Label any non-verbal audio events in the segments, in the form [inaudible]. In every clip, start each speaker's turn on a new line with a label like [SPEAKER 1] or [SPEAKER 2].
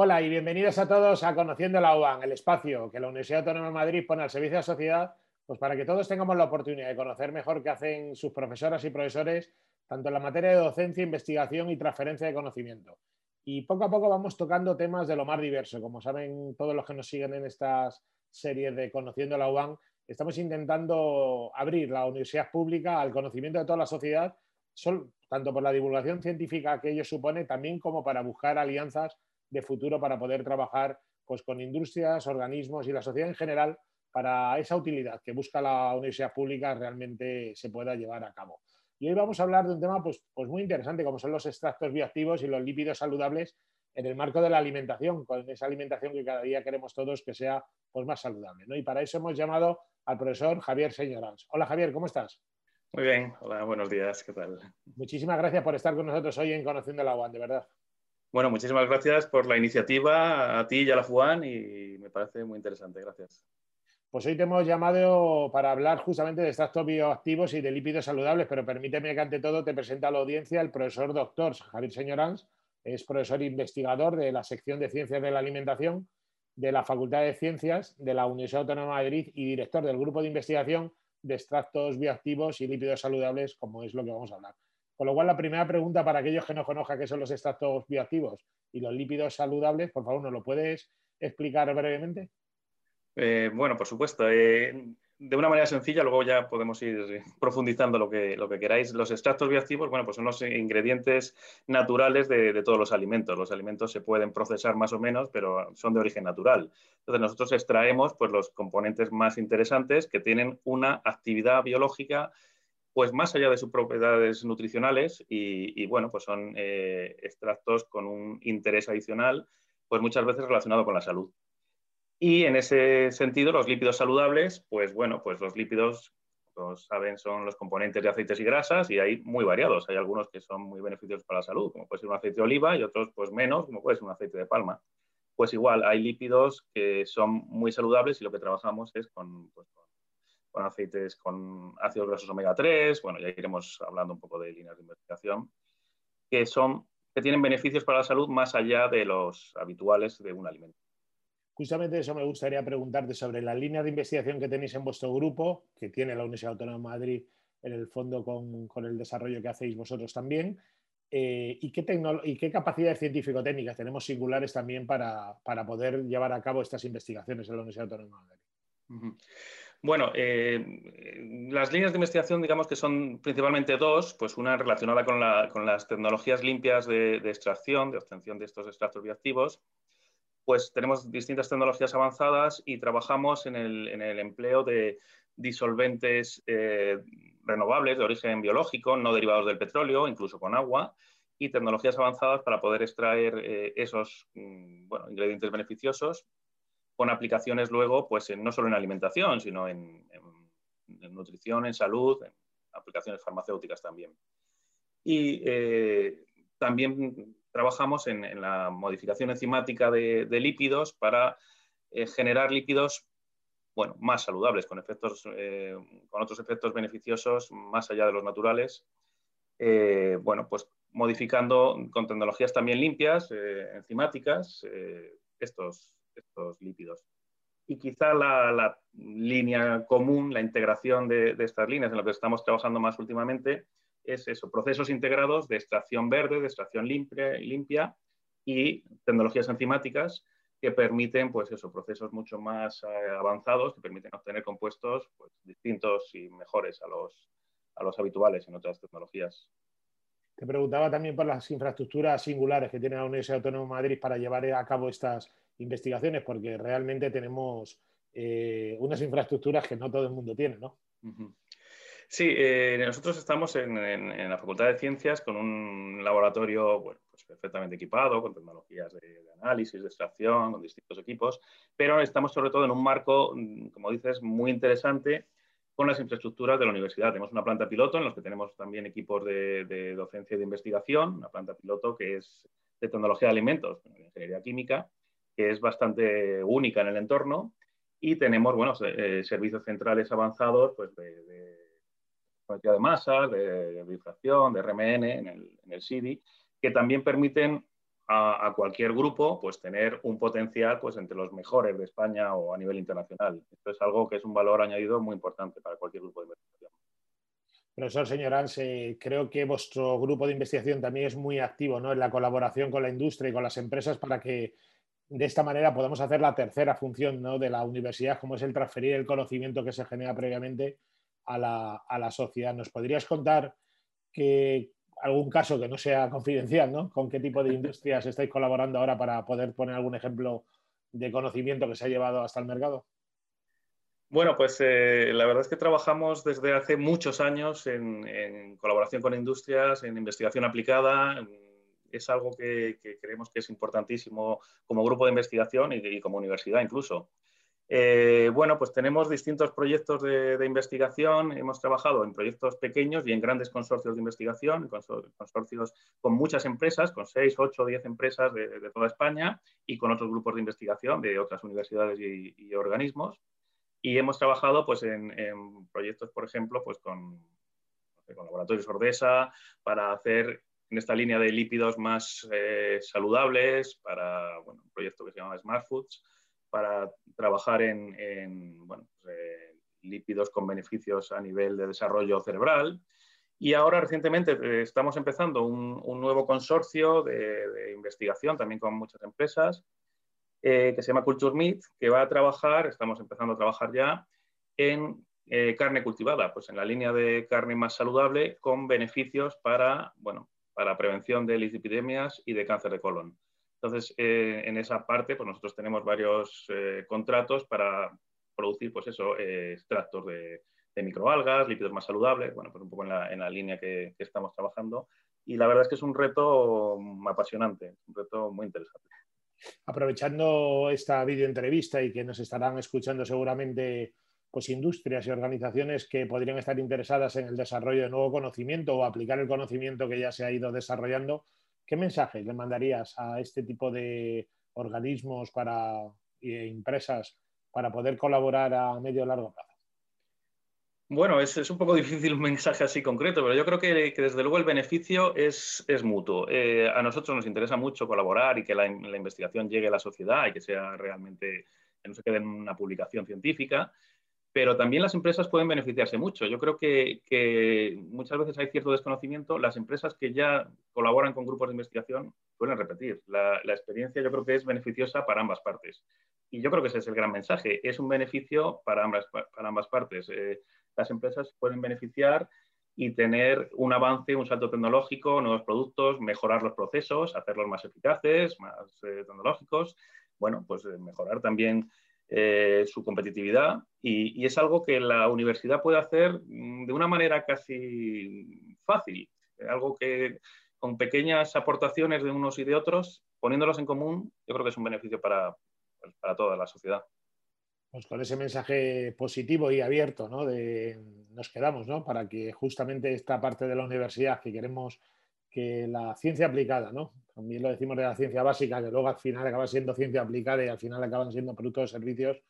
[SPEAKER 1] Hola y bienvenidos a todos a Conociendo la UAN, el espacio que la Universidad Autónoma de Madrid pone al servicio de la sociedad, pues para que todos tengamos la oportunidad de conocer mejor qué hacen sus profesoras y profesores, tanto en la materia de docencia, investigación y transferencia de conocimiento. Y poco a poco vamos tocando temas de lo más diverso. Como saben todos los que nos siguen en estas series de Conociendo la UAN, estamos intentando abrir la universidad pública al conocimiento de toda la sociedad, tanto por la divulgación científica que ello supone, también como para buscar alianzas de futuro para poder trabajar pues, con industrias, organismos y la sociedad en general para esa utilidad que busca la universidad pública realmente se pueda llevar a cabo. Y hoy vamos a hablar de un tema pues, pues muy interesante, como son los extractos bioactivos y los lípidos saludables en el marco de la alimentación, con esa alimentación que cada día queremos todos que sea pues, más saludable. ¿no? Y para eso hemos llamado al profesor Javier Señorans. Hola Javier, ¿cómo estás?
[SPEAKER 2] Muy bien, hola, buenos días, ¿qué tal?
[SPEAKER 1] Muchísimas gracias por estar con nosotros hoy en Conociendo la UAN, de verdad.
[SPEAKER 2] Bueno, muchísimas gracias por la iniciativa, a ti y a la FUAN, y me parece muy interesante. Gracias.
[SPEAKER 1] Pues hoy te hemos llamado para hablar justamente de extractos bioactivos y de lípidos saludables, pero permíteme que ante todo te presente a la audiencia el profesor doctor Javier Señorans, es profesor investigador de la sección de Ciencias de la Alimentación de la Facultad de Ciencias de la Universidad Autónoma de Madrid y director del grupo de investigación de extractos bioactivos y lípidos saludables, como es lo que vamos a hablar. Con lo cual, la primera pregunta para aquellos que no conozcan qué son los extractos bioactivos y los lípidos saludables, por favor, ¿nos lo puedes explicar brevemente?
[SPEAKER 2] Eh, bueno, por supuesto. Eh, de una manera sencilla, luego ya podemos ir profundizando lo que, lo que queráis. Los extractos bioactivos, bueno, pues son los ingredientes naturales de, de, todos los alimentos. Los alimentos se pueden procesar más o menos, pero son de origen natural. Entonces nosotros extraemos pues, los componentes más interesantes que tienen una actividad biológica pues más allá de sus propiedades nutricionales y, bueno, pues son eh, extractos con un interés adicional, pues muchas veces relacionado con la salud. Y en ese sentido, los lípidos saludables, pues bueno, pues los lípidos, como saben, son los componentes de aceites y grasas y hay muy variados. Hay algunos que son muy beneficiosos para la salud, como puede ser un aceite de oliva, y otros pues menos, como puede ser un aceite de palma. Pues igual, hay lípidos que son muy saludables y lo que trabajamos es con, pues, con con aceites con ácidos grasos omega 3, bueno, ya iremos hablando un poco de líneas de investigación, que, son, que tienen beneficios para la salud más allá de los habituales de un alimento.
[SPEAKER 1] Justamente eso me gustaría preguntarte sobre las líneas de investigación que tenéis en vuestro grupo, que tiene la Universidad Autónoma de Madrid en el fondo con, con el desarrollo que hacéis vosotros también, eh, y, qué y, qué capacidades científico-técnicas tenemos singulares también para, para, poder llevar a cabo estas investigaciones en la Universidad Autónoma de Madrid.
[SPEAKER 2] Bueno, eh, las líneas de investigación, digamos que son principalmente dos, pues una relacionada con, las tecnologías limpias de, extracción, de obtención de estos extractos bioactivos, pues tenemos distintas tecnologías avanzadas y trabajamos en el, empleo de disolventes eh, renovables de origen biológico, no derivados del petróleo, incluso con agua, y tecnologías avanzadas para poder extraer eh, esos mm, ingredientes beneficiosos con aplicaciones luego, pues no solo en alimentación, sino en, nutrición, en salud, en aplicaciones farmacéuticas también. Y eh, también trabajamos en, la modificación enzimática de, lípidos para eh, generar lípidos bueno, más saludables, con, efectos, eh, con otros efectos beneficiosos más allá de los naturales. bueno, pues modificando con tecnologías también limpias, enzimáticas, estos, estos lípidos. Y quizá la, línea común, la integración de, estas líneas en lo que estamos trabajando más últimamente, es eso, procesos integrados de extracción verde, de extracción limpia, limpia y tecnologías enzimáticas que permiten, pues eso, procesos mucho más eh, avanzados, que permiten obtener compuestos pues, distintos y mejores a los, a los habituales en otras tecnologías.
[SPEAKER 1] Te preguntaba también por las infraestructuras singulares que tiene la Universidad Autónoma de Madrid para llevar a cabo estas investigaciones, porque realmente tenemos eh, unas infraestructuras que no todo el mundo tiene, ¿no?
[SPEAKER 2] Sí, eh, nosotros estamos en, la Facultad de Ciencias con un laboratorio bueno, pues perfectamente equipado, con tecnologías de, análisis, de extracción, con distintos equipos, pero estamos sobre todo en un marco, mm, como dices, muy interesante con las infraestructuras de la universidad. Tenemos una planta piloto en los que tenemos también equipos de, docencia y de investigación, una planta piloto que es de tecnología de alimentos, de ingeniería química, que es bastante única en el entorno. Y tenemos bueno, eh, servicios centrales avanzados pues, de, de, de masas, de, difracción, de RMN en el, en el CIDI, que también permiten a, cualquier grupo, pues tener un potencial pues, entre los mejores de España o a nivel internacional. Esto es algo que es un valor añadido muy importante para cualquier grupo de investigación.
[SPEAKER 1] Profesor, señor Anse, creo que vuestro grupo de investigación también es muy activo ¿no? en la colaboración con la industria y con las empresas para que de esta manera podamos hacer la tercera función ¿no? de la universidad, como es el transferir el conocimiento que se genera previamente a la, a la sociedad. ¿Nos podrías contar que, algún caso que no sea confidencial, ¿no? ¿Con qué tipo de industrias estáis colaborando ahora para poder poner algún ejemplo de conocimiento que se ha llevado hasta el mercado?
[SPEAKER 2] Bueno, pues eh, la verdad es que trabajamos desde hace muchos años en, colaboración con industrias, en investigación aplicada. Es algo que, creemos que es importantísimo como grupo de investigación y como universidad incluso. Eh, bueno, pues tenemos distintos proyectos de, investigación. Hemos trabajado en proyectos pequeños y en grandes consorcios de investigación, consorcios con muchas empresas, con 6, 8, 10 empresas de, toda España y con otros grupos de investigación de otras universidades y, organismos. Y hemos trabajado pues, en, proyectos, por ejemplo, pues, con, laboratorios Ordesa para hacer en esta línea de lípidos más eh, saludables, para un proyecto que se llama Smart Foods para trabajar en, pues, eh, lípidos con beneficios a nivel de desarrollo cerebral. Y ahora recientemente eh, estamos empezando un, nuevo consorcio de, investigación también con muchas empresas eh, que se llama Culture Meat, que va a trabajar, estamos empezando a trabajar ya, en carne cultivada, pues en la línea de carne más saludable con beneficios para, bueno, para prevención de lipidemias y de cáncer de colon. Entonces, eh, en esa parte, pues nosotros tenemos varios eh, contratos para producir, pues eso, eh, extractos de, microalgas, lípidos más saludables, bueno, pues un poco en la, línea que, estamos trabajando. Y la verdad es que es un reto apasionante, un reto muy interesante.
[SPEAKER 1] Aprovechando esta videoentrevista y que nos estarán escuchando seguramente pues industrias y organizaciones que podrían estar interesadas en el desarrollo de nuevo conocimiento o aplicar el conocimiento que ya se ha ido desarrollando, ¿Qué mensaje le mandarías a este tipo de organismos para, empresas para poder colaborar a medio o largo plazo?
[SPEAKER 2] Bueno, es, un poco [laughs] difícil un mensaje así concreto, pero yo creo que, desde luego el beneficio es, mutuo. Eh, a nosotros nos interesa mucho colaborar y que la, investigación llegue a la sociedad y que sea realmente, que no se quede en una publicación científica, pero también las empresas pueden beneficiarse mucho. Yo creo que, muchas veces hay cierto desconocimiento. Las empresas que ya colaboran con grupos de investigación suelen repetir. La, experiencia yo creo que es beneficiosa para ambas partes. Y yo creo que ese es el gran mensaje. Es un beneficio para ambas, para ambas partes. Eh, las empresas pueden beneficiar y tener un avance, un salto tecnológico, nuevos productos, mejorar los procesos, hacerlos más eficaces, más eh, tecnológicos. Bueno, pues eh, mejorar también eh, su competitividad y, es algo que la universidad puede hacer mm, de una manera casi fácil, algo que con pequeñas aportaciones de unos y de otros, poniéndolos en común, yo creo que es un beneficio para, para toda la sociedad.
[SPEAKER 1] Pues con ese mensaje positivo y abierto, ¿no? De, nos quedamos, ¿no? Para que justamente esta parte de la universidad que queremos que la ciencia aplicada, ¿no? También lo decimos de la ciencia básica, que luego al final acaba siendo ciencia aplicada y al final acaban siendo productos de servicios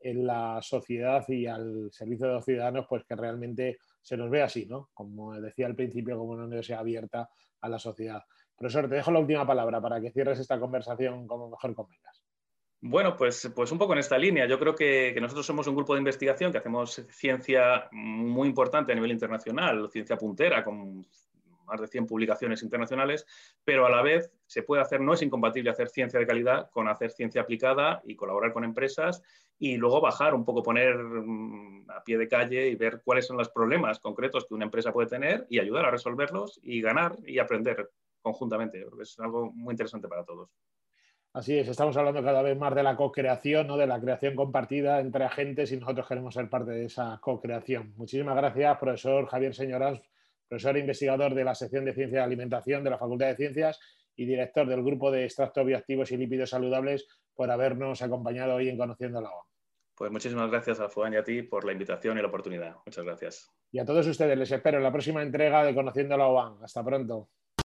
[SPEAKER 1] en la sociedad y al servicio de los ciudadanos, pues que realmente se nos ve así, ¿no? Como decía al principio, como una universidad abierta a la sociedad. Profesor, te dejo la última palabra para que cierres esta conversación como mejor convengas.
[SPEAKER 2] Bueno, pues, pues un poco en esta línea. Yo creo que, que, nosotros somos un grupo de investigación que hacemos ciencia muy importante a nivel internacional, ciencia puntera, con más de 100 publicaciones internacionales, pero a la vez se puede hacer, no es incompatible hacer ciencia de calidad con hacer ciencia aplicada y colaborar con empresas y luego bajar un poco, poner mm, a pie de calle y ver cuáles son los problemas concretos que una empresa puede tener y ayudar a resolverlos y ganar y aprender conjuntamente. es algo muy interesante para todos.
[SPEAKER 1] Así es, estamos hablando cada vez más de la co-creación, ¿no? de la creación compartida entre agentes y nosotros queremos ser parte de esa co-creación. Muchísimas gracias, profesor Javier Señoras, profesor investigador de la sección de Ciencia de Alimentación de la Facultad de Ciencias y director del grupo de extractos bioactivos y lípidos saludables, por habernos acompañado hoy en Conociendo la OA.
[SPEAKER 2] Pues muchísimas gracias a Fuan y a ti por la invitación y la oportunidad. Muchas gracias.
[SPEAKER 1] Y a todos ustedes les espero en la próxima entrega de Conociendo la OAN. Hasta pronto.